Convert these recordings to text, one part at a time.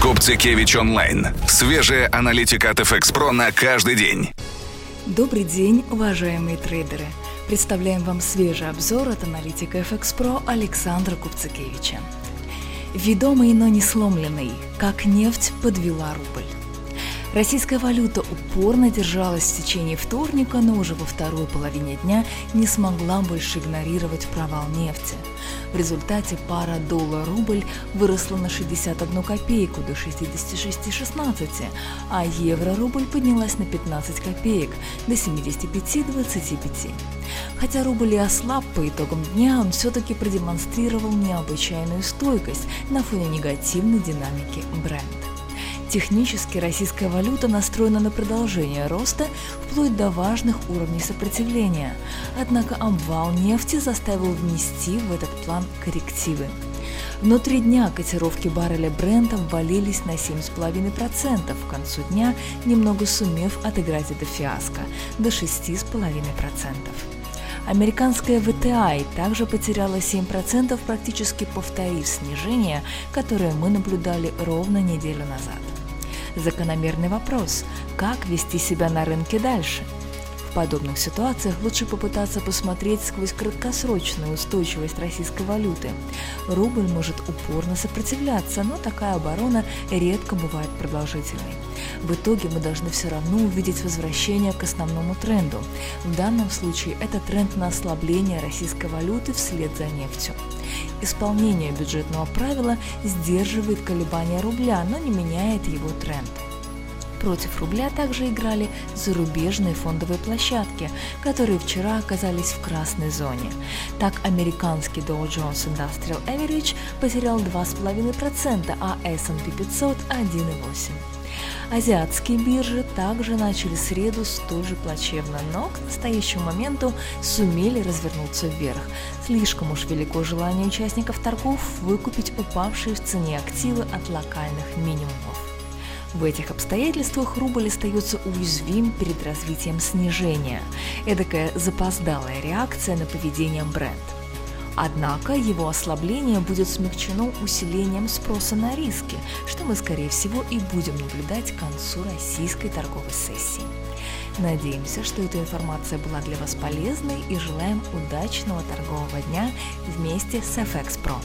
Купцикевич онлайн. Свежая аналитика от FX Pro на каждый день. Добрый день, уважаемые трейдеры. Представляем вам свежий обзор от аналитика FX Pro Александра Купцикевича. Ведомый, но не сломленный, как нефть подвела рубль. Российская валюта упорно держалась в течение вторника, но уже во второй половине дня не смогла больше игнорировать провал нефти. В результате пара доллар-рубль выросла на 61 копейку до 66,16, а евро-рубль поднялась на 15 копеек до 75,25. Хотя рубль и ослаб по итогам дня, он все-таки продемонстрировал необычайную стойкость на фоне негативной динамики бренда. Технически российская валюта настроена на продолжение роста вплоть до важных уровней сопротивления. Однако обвал нефти заставил внести в этот план коррективы. Внутри дня котировки барреля Брента ввалились на 7,5%, к концу дня немного сумев отыграть это фиаско до 6,5%. Американская VTI также потеряла 7%, практически повторив снижение, которое мы наблюдали ровно неделю назад. Закономерный вопрос – как вести себя на рынке дальше? Подобных ситуациях лучше попытаться посмотреть сквозь краткосрочную устойчивость российской валюты. Рубль может упорно сопротивляться, но такая оборона редко бывает продолжительной. В итоге мы должны все равно увидеть возвращение к основному тренду. В данном случае это тренд на ослабление российской валюты вслед за нефтью. Исполнение бюджетного правила сдерживает колебания рубля, но не меняет его тренд. Против рубля также играли зарубежные фондовые площадки, которые вчера оказались в красной зоне. Так, американский Dow Jones Industrial Average потерял 2,5%, а S&P 500 – 1,8%. Азиатские биржи также начали среду столь же плачевно, но к настоящему моменту сумели развернуться вверх. Слишком уж велико желание участников торгов выкупить упавшие в цене активы от локальных минимумов. В этих обстоятельствах рубль остается уязвим перед развитием снижения. Эдакая запоздалая реакция на поведение бренда. Однако его ослабление будет смягчено усилением спроса на риски, что мы, скорее всего, и будем наблюдать к концу российской торговой сессии. Надеемся, что эта информация была для вас полезной и желаем удачного торгового дня вместе с FX Pro.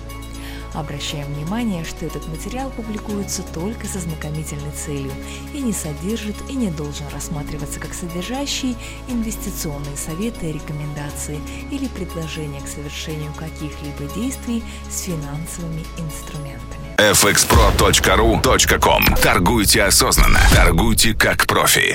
Обращаем внимание, что этот материал публикуется только со знакомительной целью и не содержит и не должен рассматриваться как содержащий инвестиционные советы и рекомендации или предложения к совершению каких-либо действий с финансовыми инструментами. fxpro.ru.com Торгуйте осознанно. Торгуйте как профи.